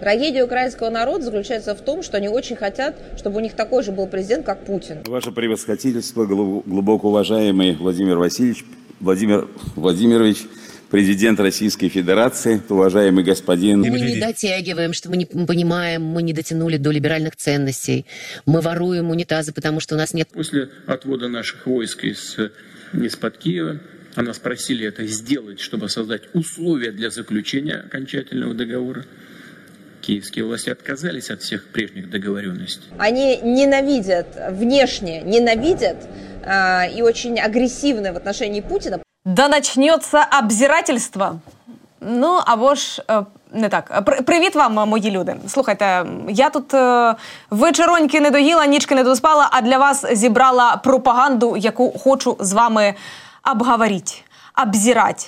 Трагедия украинского народа заключается в том, что они очень хотят, чтобы у них такой же был президент, как Путин. Ваше превосходительство, глубоко уважаемый Владимир Васильевич, Владимир Владимирович, президент Российской Федерации, уважаемый господин... Мы не дотягиваем, что мы не понимаем, мы не дотянули до либеральных ценностей. Мы воруем унитазы, потому что у нас нет... После отвода наших войск из, из-под Киева, а нас просили это сделать, чтобы создать условия для заключения окончательного договора, киевские власти отказались от всех прежних договоренностей. Они ненавидят, внешне ненавидят э, и очень агрессивны в отношении Путина. Да начнеться обзирательство. Ну або ж не так. Привіт вам, мої люди. Слухайте, я тут вечероньки не доїла, нічки не доспала, а для вас зібрала пропаганду, яку хочу з вами обговорити, обзирати.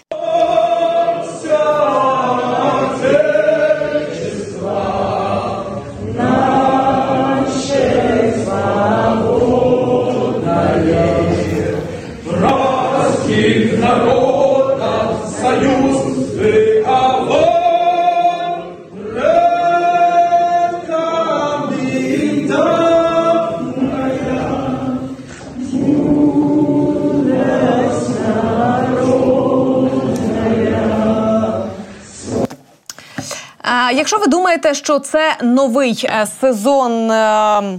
Якщо ви думаєте, що це новий е, сезон е,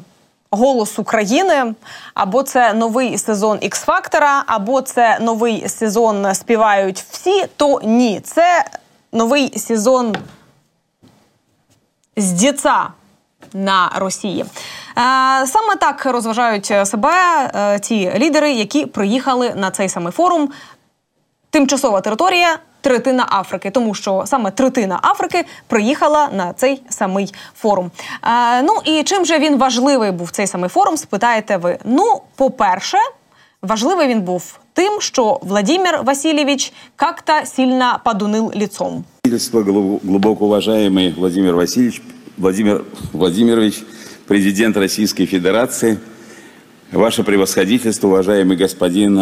Голос України, або це новий сезон Ікс-фактора, або це новий сезон співають всі, то ні, це новий сезон з діца на Росії. Е, саме так розважають себе ті лідери, які приїхали на цей самий форум. Тимчасова територія третина Африки, тому що саме третина Африки приїхала на цей самий форум. Е, ну і чим же він важливий був цей самий форум? Спитаєте ви? Ну, по-перше, важливий він був тим, що Владимир Васильевич как-то сильно подунил лицом. Глубоко уважаемый Владимир Васильевич, Владимир Владимирович, президент Российской Федерации – Ваше превосходительство, уважаемый господин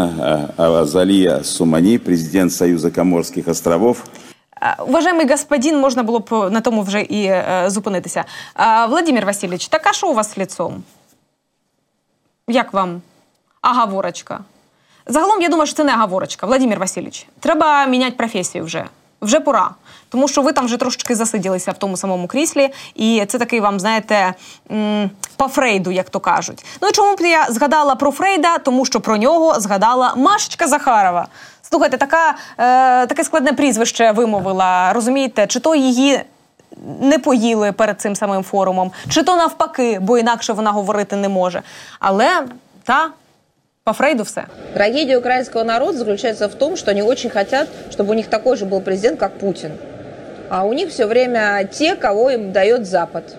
Азалия Сумани, президент Союза Коморских островов. Уважаемый господин, можна було б на тому вже і е, зупинитися. Владимир Васильович, така що у вас з лицом? Як вам? Агаворочка. Загалом, я думаю, що це не агаворочка. Владимир Васильович, треба міняти професію вже. Вже пора. Тому що ви там вже трошечки засиділися в тому самому кріслі, і це такий вам, знаєте, по Фрейду, як то кажуть. Ну чому б я згадала про Фрейда? Тому що про нього згадала Машечка Захарова. Слухайте, така, е, таке складне прізвище вимовила. Розумієте, чи то її. Не поїли перед цим самим форумом, чи то навпаки, бо інакше вона говорити не може. Але та по Фрейду все. Трагедия украинского народа заключается в том, что они очень хотят, чтобы у них такой же был президент, как Путин. А у них все время те, кого им дает Запад.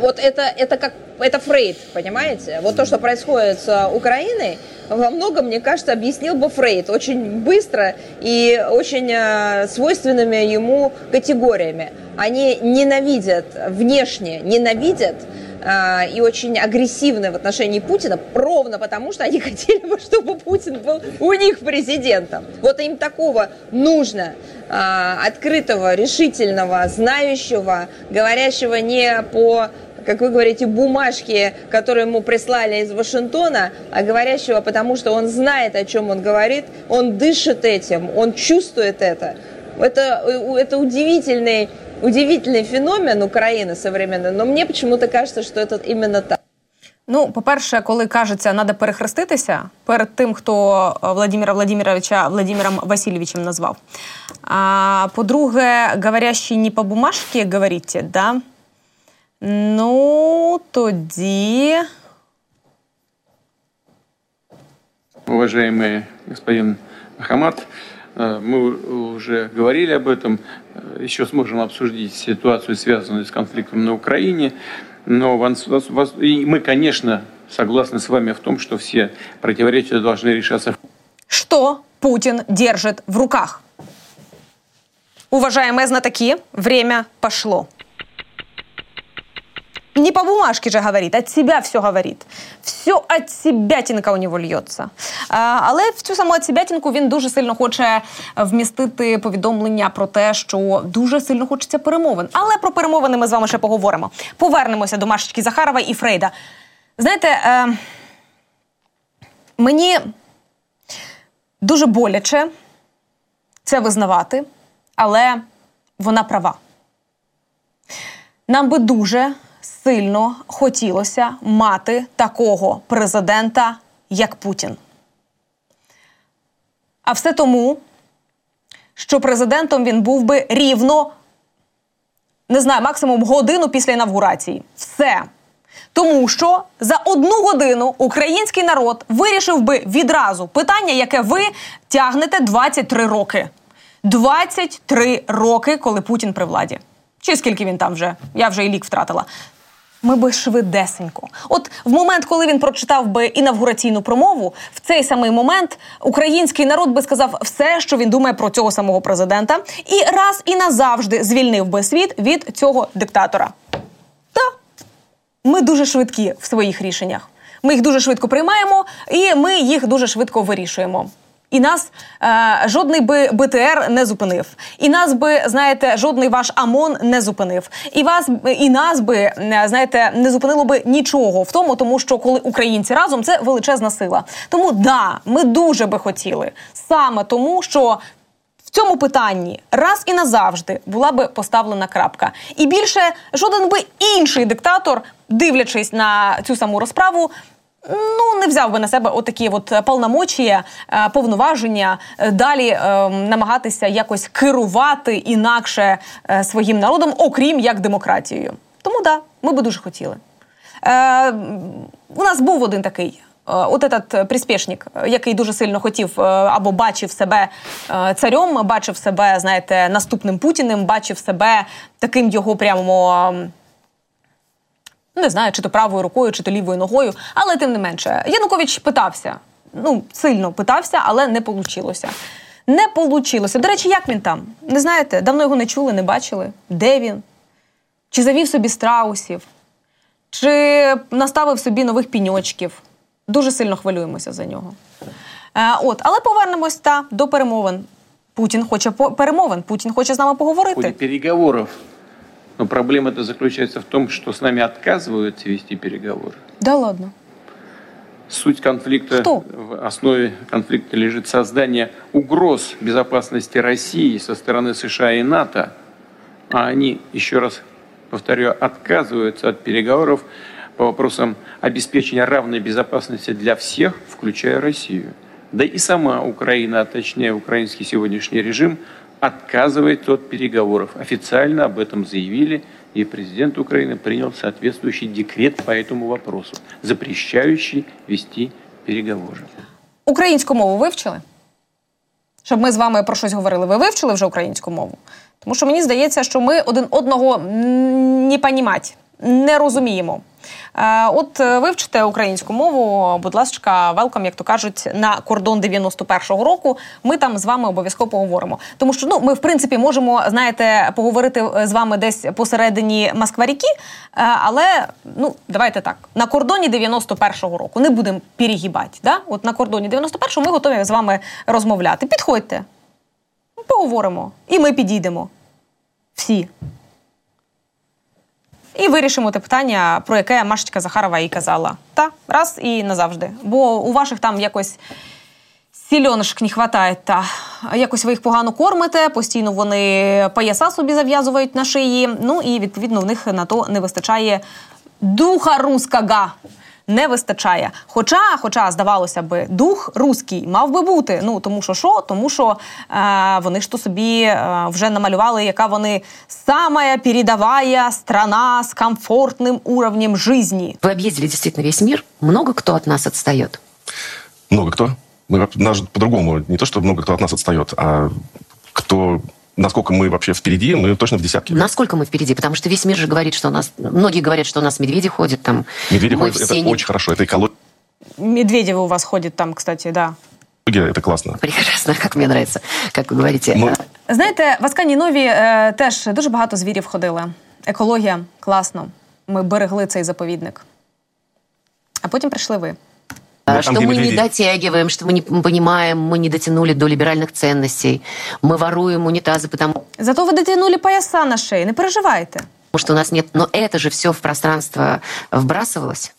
Вот это, это как это Фрейд, понимаете? Вот то, что происходит с Украиной, во многом, мне кажется, объяснил бы Фрейд очень быстро и очень э, свойственными ему категориями. Они ненавидят, внешне ненавидят э, и очень агрессивны в отношении Путина, ровно потому, что они хотели бы, чтобы Путин был у них президентом. Вот им такого нужно, э, открытого, решительного, знающего, говорящего не по как вы говорите, бумажки, которые ему прислали из Вашингтона, а говорящего, потому что он знает, о чем он говорит, он дышит этим, он чувствует это. Это, это удивительный удивительный феномен України современной, но мені почему-то кажется, що це іменно так. Ну, по-перше, коли кажеться, треба перехреститися перед тим, хто Владимира Владимировича Владимиром Васильовичем назвав. А по-друге, говорящий не по бумажці, говорите, да? Ну, тоді. Уважаемый господин Ахамад, Э, мы уже говорили об этом, э, Еще сможем обсудить ситуацию, связанную с конфликтом на Украине. Но мы, конечно, согласны с вами в том, что все противоречия должны решаться. Что Путин держит в руках? Уважаемые знатоки, время пошло. Не по бумажке же говорит, от себя все говорит. Все от себятінка у нього льється. Але в цю саму от себятінку він дуже сильно хоче вмістити повідомлення про те, що дуже сильно хочеться перемовин. Але про перемовини ми з вами ще поговоримо. Повернемося до Машечки Захарова і Фрейда. Знаєте, е, мені дуже боляче це визнавати, але вона права. Нам би дуже сильно хотілося мати такого президента, як Путін. А все тому, що президентом він був би рівно, не знаю, максимум годину після інавгурації. Все. Тому що за одну годину український народ вирішив би відразу питання, яке ви тягнете 23 роки. 23 роки, коли Путін при владі. Чи скільки він там вже? Я вже і лік втратила. Ми би швидесенько. От в момент, коли він прочитав би інавгураційну промову, в цей самий момент український народ би сказав все, що він думає про цього самого президента, і раз і назавжди звільнив би світ від цього диктатора. Та ми дуже швидкі в своїх рішеннях. Ми їх дуже швидко приймаємо, і ми їх дуже швидко вирішуємо. І нас е, жодний би БТР не зупинив, і нас би знаєте, жодний ваш АМОН не зупинив, і вас і нас би е, знаєте, не зупинило би нічого в тому, тому що коли українці разом це величезна сила. Тому да, ми дуже би хотіли саме тому, що. В цьому питанні раз і назавжди була би поставлена крапка, і більше жоден би інший диктатор, дивлячись на цю саму розправу, Ну, не взяв би на себе отакі от повномочія, е, повноваження е, далі е, намагатися якось керувати інакше е, своїм народом, окрім як демократією. Тому да, ми би дуже хотіли. Е, у нас був один такий. е, От этот приспішник, який дуже сильно хотів е, або бачив себе е, царем, бачив себе, знаєте, наступним путіним, бачив себе таким його прямо не знаю, чи то правою рукою, чи то лівою ногою, але тим не менше, Янукович питався. Ну, сильно питався, але не вийшло. Не вийшло. До речі, як він там? Не знаєте, давно його не чули, не бачили. Де він? Чи завів собі страусів, чи наставив собі нових піньочків. Дуже сильно хвилюємося за нього. Е, от, але повернемось та до перемовин. Путін хоче по- перемовин, Путін хоче з нами поговорити. переговоров. Но проблема-то заключается в том, что с нами отказываются вести переговоры. Да ладно. Суть конфликта, Кто? в основе конфликта лежит создание угроз безопасности России со стороны США и НАТО, а они, еще раз повторю, отказываются от переговоров по вопросам обеспечения равной безопасности для всех, включая Россию. Да и сама Украина, а точнее украинский сегодняшний режим, отказывается от переговоров. Официально об этом заявили, и президент Украины принял соответствующий декрет по этому вопросу, запрещающий вести переговоры. Українську мову вивчили? Щоб ми з вами про щось говорили. Ви вивчили вже українську мову? Тому що мені здається, що ми один одного м, не понімать, не розуміємо. Е, От е, вивчите українську мову, будь ласка, велкам, як то кажуть, на кордон 91-го року. Ми там з вами обов'язково поговоримо. Тому що ну ми в принципі можемо, знаєте, поговорити е, з вами десь посередині Москва-ріки, але ну давайте так на кордоні 91-го року не будемо перегибати. Да? От на кордоні 91-го ми готові з вами розмовляти. Підходьте, поговоримо, і ми підійдемо. Всі. І вирішимо те питання, про яке Машечка Захарова і казала. Та раз і назавжди. Бо у ваших там якось сільонишок не хватає, та якось ви їх погано кормите, постійно вони пояса собі зав'язують на шиї. Ну і відповідно в них на то не вистачає духа рускага Не вистачає. Хоча, хоча, здавалося би, дух руський мав би бути. Ну тому що що? Тому що е, вони ж то собі е, вже намалювали, яка вони сама передовая страна з комфортним уровнем жизни. Вы объездили действительно весь мир. Много кто от нас отстает. Много кто. Мы воп- даже по-другому. Не то, что много кто от нас отстает, а кто насколько мы вообще впереди, мы точно в десятке. Насколько мы впереди? Потому что весь мир же говорит, что у нас... Многие говорят, что у нас медведи ходят там. Медведи Мы ходят, это все не- очень хорошо. Это экология, Медведєві у вас ходять там, кстати, да. это классно. Прекрасно, как мне нравится, как вы говорите. Ну, Знаєте, в Асканії Нові е, теж дуже багато звірів ходили. Екологія класно. ми берегли цей заповідник. А потім прийшли ви. Ну, что там, где мы не медведи. дотягиваем, что мы не понимаем, мы не дотянули до либеральных ценностей, мы воруем унитазы, потому Зато ви дотягнули пояса на шиї, не переживайте. что у нас нет... Но это же все в пространство вбрасывалось.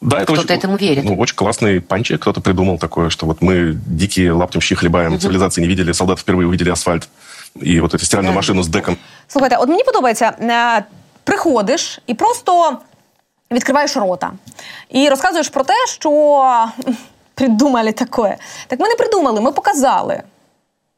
Да, это Кто-то очень, этому верит. Ну, очень классный панчик кто-то придумал такое, что вот мы дикие лаптемщи хлебаем, цивилизации не видели, солдаты впервые увидели асфальт. И вот эту стиральную машину с деком. Слухайте, от мені подобається, е, приходиш і просто відкриваєш рота і розказуєш про те, що придумали таке. Так ми не придумали, ми показали.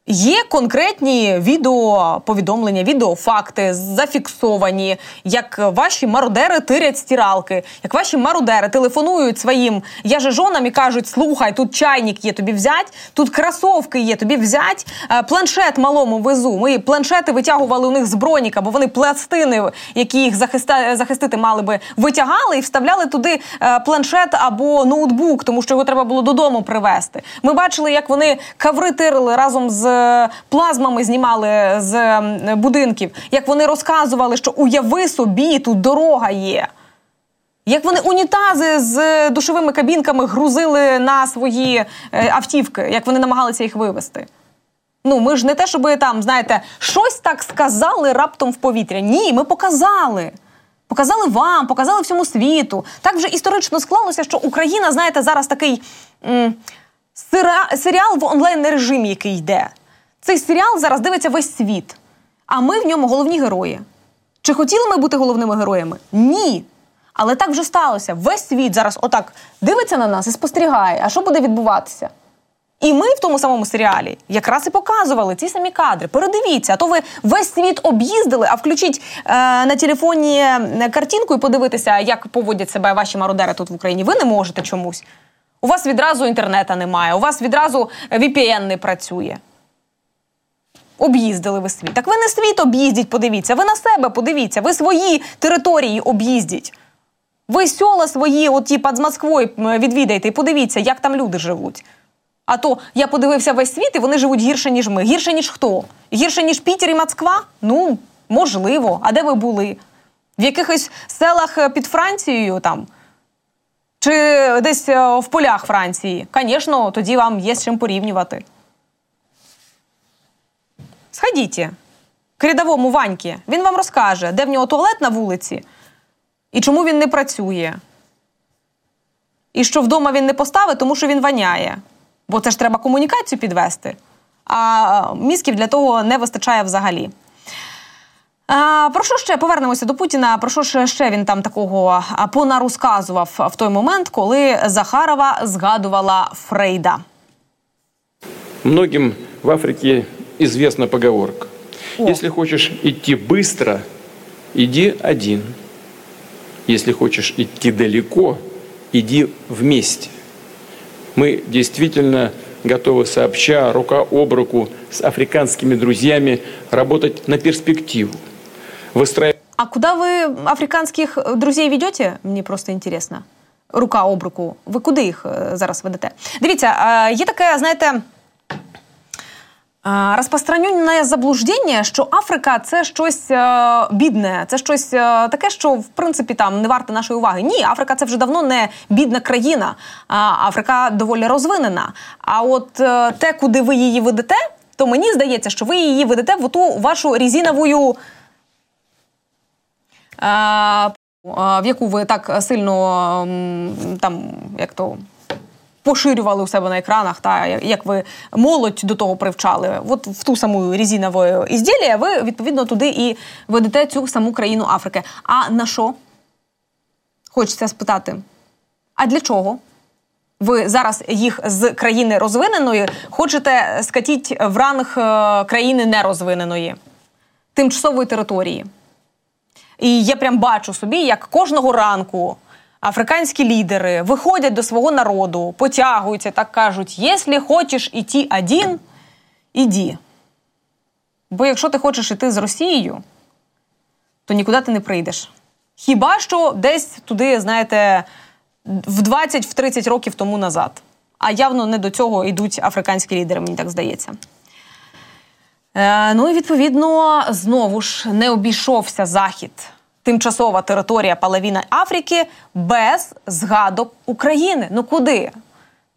Є конкретні відеоповідомлення, відеофакти зафіксовані, як ваші мародери тирять стиралки, як ваші мародери телефонують своїм яжежонам і кажуть: слухай, тут чайник є, тобі взять, тут кросовки є, тобі взять, е, планшет малому везу. Ми планшети витягували у них з броніка, бо вони пластини, які їх захиста- захистити мали би, витягали і вставляли туди е, планшет або ноутбук, тому що його треба було додому привезти. Ми бачили, як вони каври тирили разом з плазмами, знімали з будинків, як вони розказували, що уяви собі, тут дорога є. Як вони унітази з душовими кабінками грузили на свої е, автівки, як вони намагалися їх вивезти. Ну, ми ж не те, щоб там, знаєте, щось так сказали раптом в повітря. Ні, ми показали. Показали вам, показали всьому світу. Так вже історично склалося, що Україна, знаєте, зараз такий м, сера- серіал в онлайн режимі, який йде. Цей серіал зараз дивиться весь світ. А ми в ньому головні герої. Чи хотіли ми бути головними героями? Ні. Але так вже сталося. Весь світ зараз отак дивиться на нас і спостерігає, а що буде відбуватися? І ми в тому самому серіалі якраз і показували ці самі кадри. Передивіться, а то ви весь світ об'їздили, а включіть е, на телефоні е, картинку і подивитися, як поводять себе ваші мародери тут в Україні. Ви не можете чомусь. У вас відразу інтернету немає, у вас відразу VPN не працює. Об'їздили ви світ. Так ви не світ об'їздіть, подивіться, ви на себе подивіться, ви свої території об'їздіть. Ви села свої, от ті під Москвою відвідайте і подивіться, як там люди живуть. А то я подивився весь світ, і вони живуть гірше, ніж ми. Гірше, ніж хто? Гірше, ніж Пітер і Москва? Ну, можливо. А де ви були? В якихось селах е, під Францією там? Чи десь е, в полях Франції? Звісно, тоді вам є з чим порівнювати. Сходіть к рядовому Ваньки. Він вам розкаже, де в нього туалет на вулиці і чому він не працює. І що вдома він не поставить, тому що він воняє. Бо це ж треба комунікацію підвести. А мізків для того не вистачає взагалі. А, про що ще повернемося до Путіна? Про що ще, він там такого понарозказував в той момент, коли Захарова згадувала Фрейда? Многим в Африке известна поговорка. Если хочешь идти быстро, иди один. Если хочешь идти далеко, иди вместе. Мы действительно готовы сообща, рука об руку с африканскими друзьями работать на перспективу. Выстраивать А куда вы африканских друзей ведете? Мені просто інтересно. Рука об руку. Ви куди їх е, зараз ведете? Дивіться, е, є таке, знаєте. Розпространене заблуждення, що Африка це щось е, бідне, це щось е, таке, що в принципі там не варте нашої уваги. Ні, Африка це вже давно не бідна країна. Африка доволі розвинена. А от е, те, куди ви її ведете, то мені здається, що ви її ведете в ту вашу а, в яку ви так сильно там як то. Поширювали у себе на екранах, та як ви молодь до того привчали, от в ту саму резинову ізділля, ви відповідно туди і ведете цю саму країну Африки. А на що? Хочеться спитати. А для чого? Ви зараз їх з країни розвиненої хочете скатіть в ранг е, країни нерозвиненої, тимчасової території. І я прям бачу собі, як кожного ранку африканські лідери виходять до свого народу, потягуються, так кажуть: якщо хочеш іти один, іди. Бо якщо ти хочеш іти з Росією, то нікуди ти не прийдеш. Хіба що десь туди, знаєте, в 20-30 років тому назад. А явно не до цього йдуть африканські лідери, мені так здається. Е, ну і відповідно знову ж не обійшовся захід тимчасова територія Палавіна Африки без згадок України. Ну куди?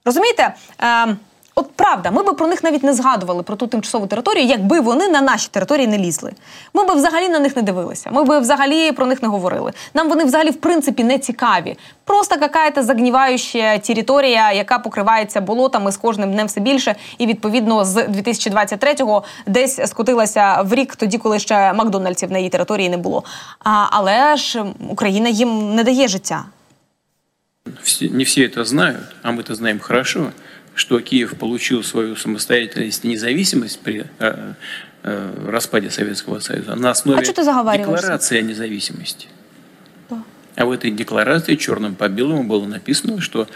Розумієте? Е, От правда, ми би про них навіть не згадували про ту тимчасову територію, якби вони на наші території не лізли. Ми би взагалі на них не дивилися. Ми би взагалі про них не говорили. Нам вони взагалі в принципі не цікаві. Просто якась загніваюча територія, яка покривається болотами з кожним днем все більше, і відповідно з 2023-го десь скотилася в рік, тоді коли ще Макдональдсів на її території не було. А, Але ж Україна їм не дає життя. Не всі це знають, а ми це знаємо хорошо. Что Киев получил свою самостоятельность и независимость при э, э, распаде Советского Союза на основе а декларации о независимости. Да. А в этой декларации черным по белому было написано, что,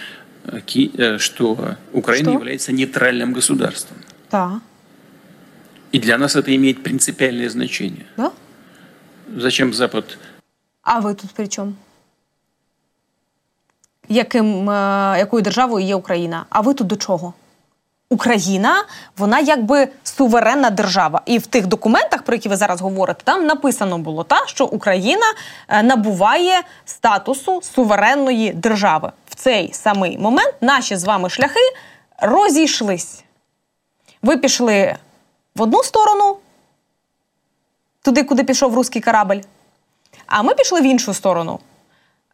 э, Ки, э, что Украина что? является нейтральным государством. Да. И для нас это имеет принципиальное значение. Да? Зачем Запад... А вы тут при чем? Яким, е, якою державою є Україна. А ви тут до чого? Україна, вона якби суверенна держава. І в тих документах, про які ви зараз говорите, там написано було та, що Україна е, набуває статусу суверенної держави. В цей самий момент наші з вами шляхи розійшлись. Ви пішли в одну сторону, туди, куди пішов руський корабль, а ми пішли в іншу сторону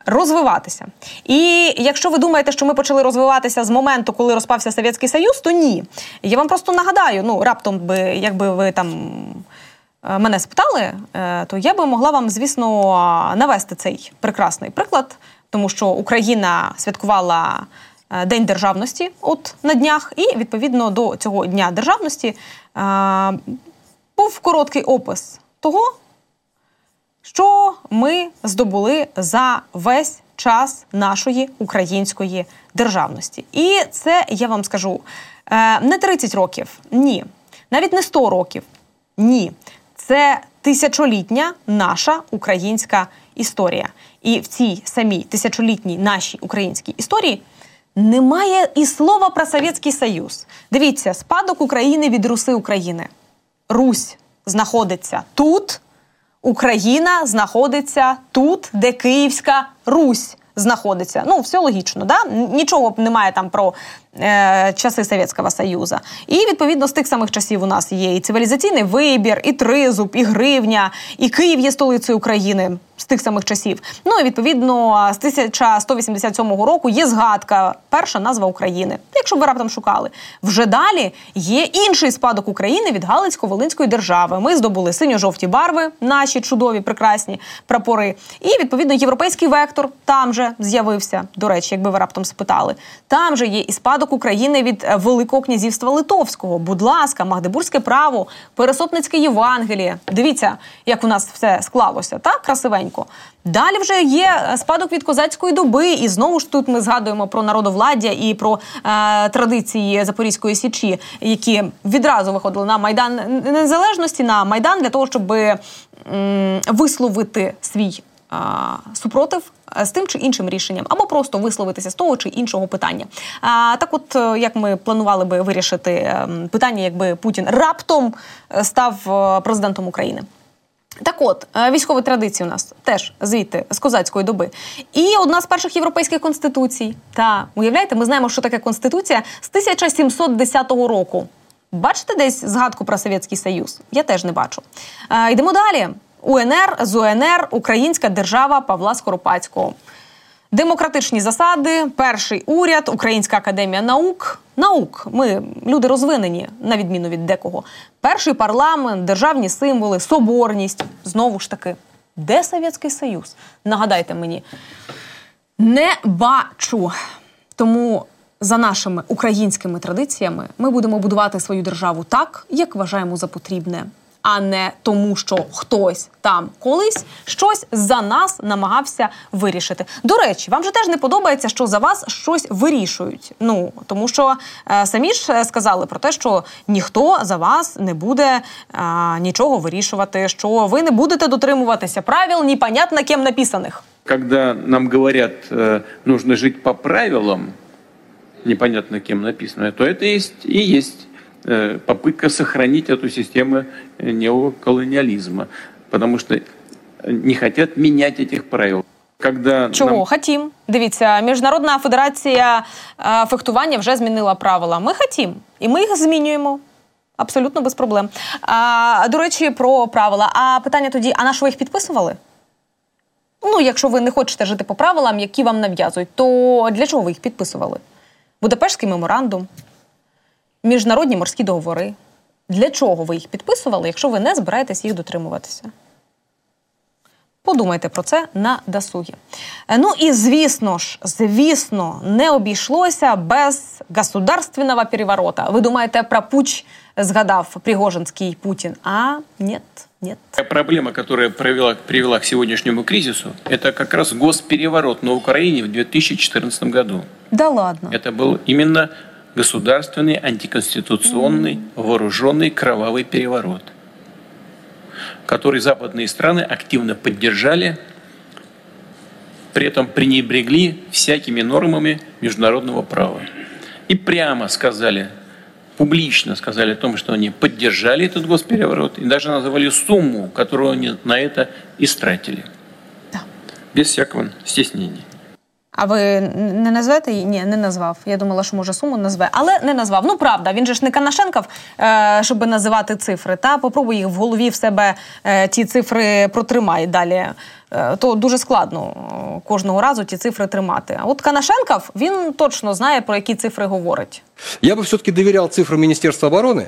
розвиватися. І якщо ви думаєте, що ми почали розвиватися з моменту, коли розпався Совєтський Союз, то ні. Я вам просто нагадаю, ну раптом би, якби ви там. Е, мене спитали, е, то я би могла вам, звісно, навести цей прекрасний приклад, тому що Україна святкувала е, День державності от на днях, і відповідно до цього дня державності був короткий опис того, що ми здобули за весь час нашої української державності. І це я вам скажу е, не 30 років, ні, навіть не 100 років. Ні, це тисячолітня наша українська історія. І в цій самій тисячолітній нашій українській історії. Немає і слова про Совєтський Союз. Дивіться, спадок України від Руси України. Русь знаходиться тут, Україна знаходиться тут, де Київська Русь знаходиться. Ну, все логічно, да? нічого немає там про е, часи Совєтського Союзу. І відповідно з тих самих часів у нас є і цивілізаційний вибір, і тризуб, і гривня, і Київ є столицею України тих самих часів. Ну і відповідно з 1187 року є згадка, перша назва України. Якщо ви раптом шукали, вже далі є інший спадок України від Галицько-Волинської держави. Ми здобули синьо-жовті барви, наші чудові, прекрасні прапори. І відповідно європейський вектор там же з'явився. До речі, якби ви раптом спитали, там же є і спадок України від Великого князівства Литовського. Будь ласка, Магдебурзьке право, Пересопницьке Євангеліє. Дивіться, як у нас все склалося, так красивенько швиденько. Далі вже є е, спадок від козацької доби, і знову ж тут ми згадуємо про народовладдя і про е, традиції Запорізької січі, які відразу виходили на майдан незалежності, на майдан для того, щоб м, висловити свій. Е, супротив е, з тим чи іншим рішенням, або просто висловитися з того чи іншого питання. А так, от як ми планували би вирішити ем, питання, якби Путін раптом став президентом України. Так от, е, військові традиції у нас теж звідти з козацької доби. І одна з перших європейських конституцій. Та уявляєте, ми знаємо, що таке конституція з 1710 року. Бачите десь згадку про Совєтський Союз? Я теж не бачу. Е, йдемо далі. УНР з УНР Українська держава Павла Скоропадського. Демократичні засади, перший уряд, Українська академія наук. Наук, ми люди розвинені, на відміну від декого. Перший парламент, державні символи, соборність. Знову ж таки, де Совєтський Союз? Нагадайте мені, не бачу. Тому за нашими українськими традиціями ми будемо будувати свою державу так, як вважаємо за потрібне а не тому, що хтось там колись щось за нас намагався вирішити. До речі, вам же теж не подобається, що за вас щось вирішують. Ну тому що е, самі ж е, сказали про те, що ніхто за вас не буде е, нічого вирішувати, що ви не будете дотримуватися правил, непонятно кем написаних. Когда нам говорят, э, нужно жить по правилам, непонятно кем написано, то это есть и есть Э, попытка сохранить эту систему неоколониализма. Потому что не хотят менять этих правил. Когда Чого? Нам... Хотім. Дивіться, Міжнародна федерація е, фехтування вже змінила правила. Ми хотім. І ми їх змінюємо. Абсолютно без проблем. А, До речі, про правила. А питання тоді: а на що ви їх підписували? Ну, якщо ви не хочете жити по правилам, які вам нав'язують, то для чого ви їх підписували? Будапештський меморандум, міжнародні морські договори. Для чого ви їх підписували, якщо ви не збираєтесь їх дотримуватися? Подумайте про це на досугі. Е, ну і звісно ж, звісно, не обійшлося без государственного переворота. Ви думаєте, про путь згадав Пригожинский Путин? А нет, нет. Проблема, которая привела, привела к сегодняшнему кризису, это как раз госпереворот на Украине в 2014 году. Да ладно. Это был именно государственный, антиконституционный, вооруженный кровавый переворот – который западные страны активно поддержали, при этом пренебрегли всякими нормами международного права. И прямо сказали, публично сказали о том, что они поддержали этот госпереворот и даже назвали сумму, которую они на это истратили. Да. Без всякого стеснения. А ви не назвете її? Ні, не назвав. Я думала, що може суму назве, але не назвав. Ну правда, він же ж не Канашенков, е, щоб називати цифри. Та попробуй їх в голові в себе е, ті цифри протримай далі. Е, то дуже складно кожного разу ті цифри тримати. А от Канашенков він точно знає про які цифри говорить. Я би все-таки довіряв цифрам Міністерства оборони.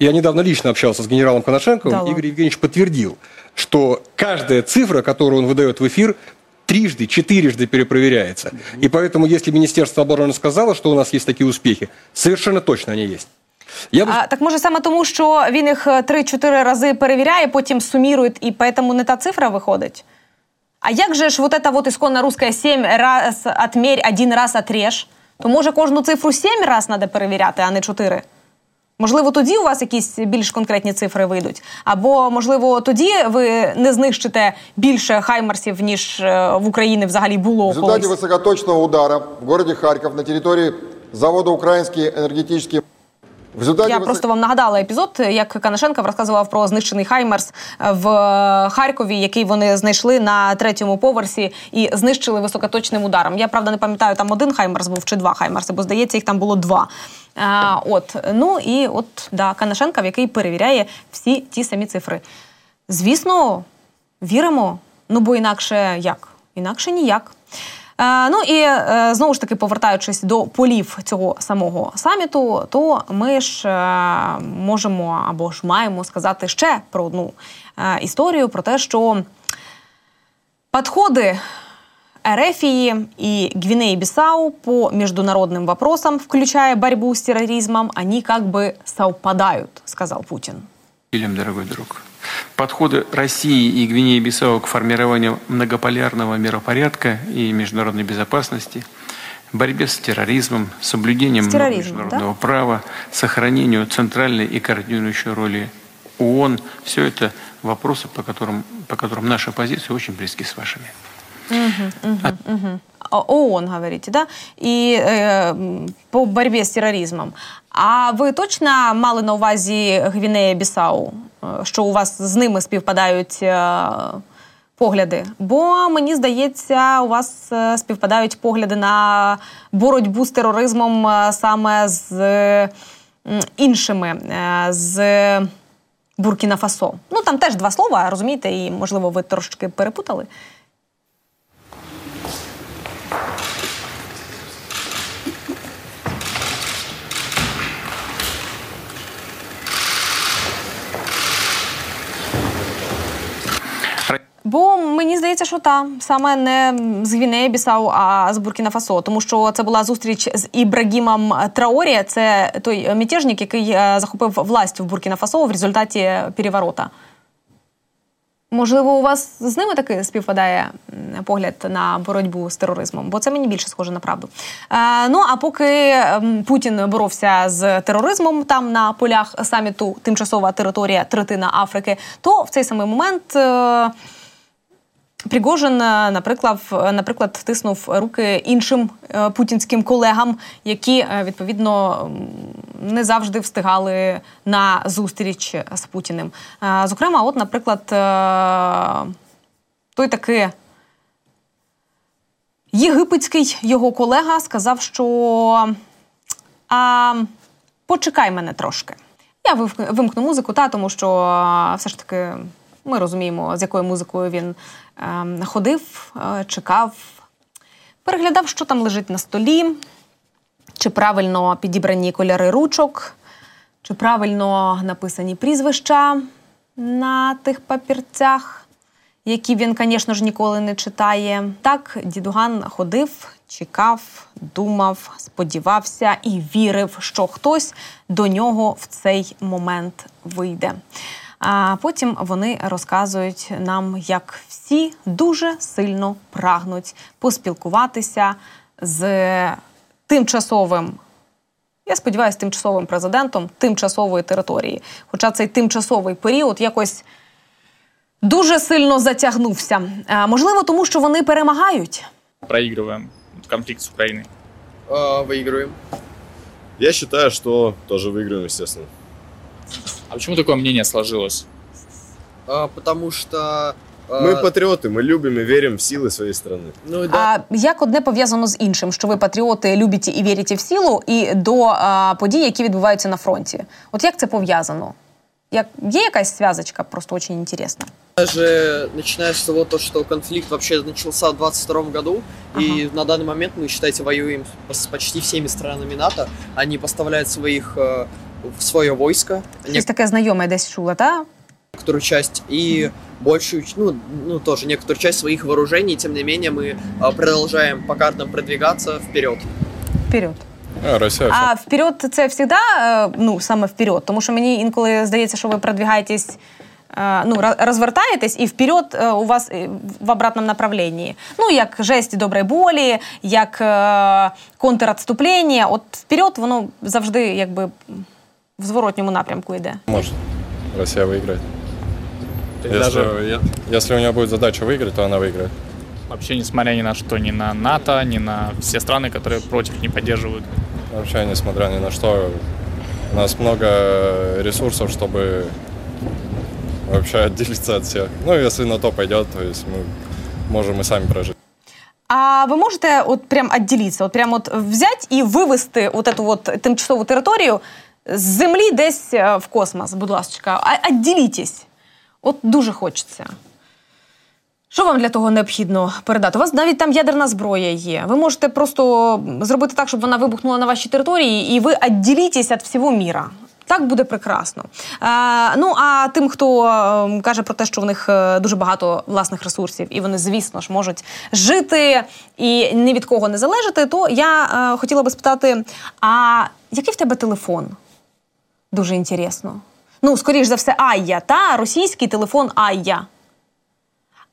Я недавно лично общался с генералом Коношенковым. Да, Игорь Евгеньевич подтвердил, что каждая цифра, которую он выдает в эфир, трижды, четырежды перепроверяется. И поэтому, если Министерство обороны сказало, что у нас есть такие успехи, совершенно точно они есть. Я б... а, так може саме тому, що він їх 3-4 рази перевіряє, потім сумірує, і поэтому не та цифра виходить? А як же ж вот эта вот исконно русская 7 раз отмерь, один раз отрежь? То може кожну цифру 7 раз треба перевіряти, а не 4? Можливо, тоді у вас якісь більш конкретні цифри вийдуть, або можливо тоді ви не знищите більше хаймарсів ніж е, в Україні взагалі було. В результаті високоточного удара в місті Харків на території заводу «Український енергетичний результаті я просто вам нагадала епізод, як Канашенков розказував про знищений Хаймерс в Харкові, який вони знайшли на третьому поверсі і знищили високоточним ударом. Я правда не пам'ятаю, там один Хаймерс був чи два Хаймерси, бо здається, їх там було два. А, От ну і от да, Канашенков, який перевіряє всі ті самі цифри. Звісно, віримо. Ну бо інакше як? Інакше ніяк. Е, ну і е, знову ж таки, повертаючись до полів цього самого саміту, то ми ж е, можемо або ж маємо сказати ще про одну історію: про те, що підходи Эрефии и Гвинеи-Бисау по международным вопросам, включая борьбу с терроризмом, они как бы совпадают, сказал Путин. Ильям, дорогой друг, подходы России и Гвинеи-Бисау к формированию многополярного миропорядка и международной безопасности, борьбе с терроризмом, соблюдением с терроризмом, международного да? права, сохранению центральной и координирующей роли ООН, все это вопросы, по которым, по которым наша позиция очень близки с вашими. Угу, угу, угу. ООН, говорите, да? І е, по боротьбі з тероризмом. А ви точно мали на увазі Гвінея Бісау, е, що у вас з ними співпадають е, погляди? Бо мені здається, у вас е, співпадають погляди на боротьбу з тероризмом саме з іншими, з Буркіна Фасо. Ну там теж два слова, розумієте, і можливо ви трошки перепутали. Бо мені здається, що та саме не з Гвінеї Бісау, а з Буркіна Фасо, тому що це була зустріч з Ібрагімом Траорі. Це той мятежник, який е, захопив власть в Буркіна Фасо в результаті переворота. Можливо, у вас з ними таки співпадає погляд на боротьбу з тероризмом, бо це мені більше схоже на правду. Е, ну а поки Путін боровся з тероризмом там на полях саміту тимчасова територія третина Африки, то в цей самий момент. Е, Пригожин, е, наприклад, наприклад, тиснув руки іншим е, путінським колегам, які е, відповідно не завжди встигали на зустріч з Путіним. Зокрема, от, наприклад, той таки єгипетський його колега сказав, що а, почекай мене трошки. Я вимкну музику, та тому що все ж таки ми розуміємо, з якою музикою він е, ходив, е, чекав, переглядав, що там лежить на столі, чи правильно підібрані кольори ручок, чи правильно написані прізвища на тих папірцях, які він, звісно ж, ніколи не читає. Так, дідуган ходив, чекав, думав, сподівався і вірив, що хтось до нього в цей момент вийде. А потім вони розказують нам, як всі дуже сильно прагнуть поспілкуватися з тимчасовим. Я сподіваюся, тимчасовим президентом тимчасової території. Хоча цей тимчасовий період якось дуже сильно затягнувся. А, можливо, тому що вони перемагають. Проігруємо конфликт с Украиной. А, выигрываем. Я считаю, что тоже выиграем, естественно. А почему такое мнение сложилось? А, потому что а... Мы патріоти, ми любимо і віримо в сили своєї країни. Ну, да. А як одне пов'язано з іншим, що ви патріоти любите і вірите в силу, і до а, подій, які відбуваються на фронті? От як це пов'язано? Як є якась зв'язочка, просто дуже інтересно. Даже начиная с того, то, что конфликт вообще начался в 22 году, ага. и на данный момент мы, считайте, воюем с почти всеми странами НАТО. Они поставляют своих э, в свое войско. Есть такая знакомая десь чула, да? Некоторую часть и большую, ну, ну, тоже некоторую часть своих вооружений, тем не менее мы продолжаем по картам продвигаться вперед. Вперед. А, Росія. А вперед це завжди, ну, саме вперед, тому що мені інколи здається, що ви продвигаєтесь ну, розвертаєтесь і вперед у вас в обратному направленні. Ну, як жесть доброї болі, як контротступлення. От вперед воно завжди якби в зворотньому напрямку йде. Може. Росія виграє. Если, даже... если у нее будет задача выиграть, то она выиграет. Вообще, несмотря ни на что, ни на НАТО, ни на все страны, которые против не поддерживают. Вообще, несмотря ни на что, у нас много ресурсов, чтобы вообще отделиться от всех. Ну, если на то пойдет, то есть мы можем и сами прожить. А ви можете от прям відділитися, от прям от взяти і вивести от эту от тимчасову територію З землі десь в космос, будь ласка, відділітесь. От дуже хочеться. Що вам для того необхідно передати? У вас навіть там ядерна зброя є. Ви можете просто зробити так, щоб вона вибухнула на вашій території, і ви відділітесь від всього міра. Так буде прекрасно. А, ну а тим, хто ем, каже про те, що в них е, дуже багато власних ресурсів, і вони, звісно ж, можуть жити і ні від кого не залежати, то я а, е, хотіла би спитати: а який в тебе телефон? Дуже інтересно. Ну, скоріш за все, Айя, та російський телефон Айя.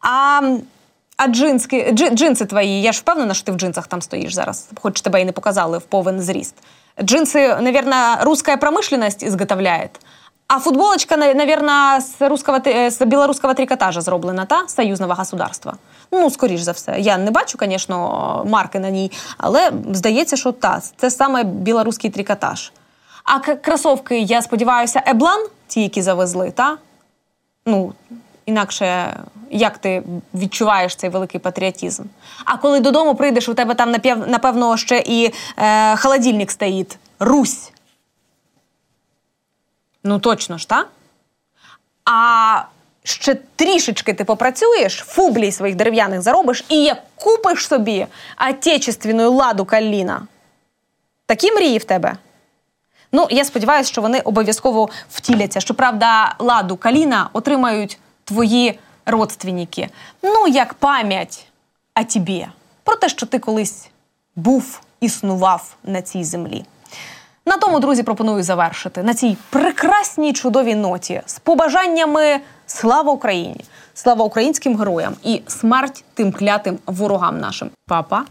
А а джински, джинси твої, я ж впевнена, що ти в джинсах там стоїш зараз, хоч тебе і не показали в повен зріст. Джинсы, наверное, русская промышленность изготовляет. А футболочка, наверное, з з білоруського трикотажа зроблена, та союзного государства. Ну, скоріш за все. Я не бачу, звісно, марки на ній, але здається, що та це саме білоруський трикотаж. А кросовки, я сподіваюся, еблан, ті, які завезли, та? Ну, інакше як ти відчуваєш цей великий патріотизм. А коли додому прийдеш, у тебе там напевно ще і е, холодильник стоїть. Русь. Ну, точно ж, так? А ще трішечки ти попрацюєш, фублій своїх дерев'яних заробиш і як купиш собі отечественну ладу каліна. Такі мрії в тебе. Ну, я сподіваюся, що вони обов'язково втіляться. Щоправда, ладу каліна отримають твої родственники. Ну, як пам'ять о тобі. Про те, що ти колись був, існував на цій землі. На тому, друзі, пропоную завершити на цій прекрасній чудовій ноті з побажаннями слава Україні, слава українським героям і смерть тим клятим ворогам нашим. Папа.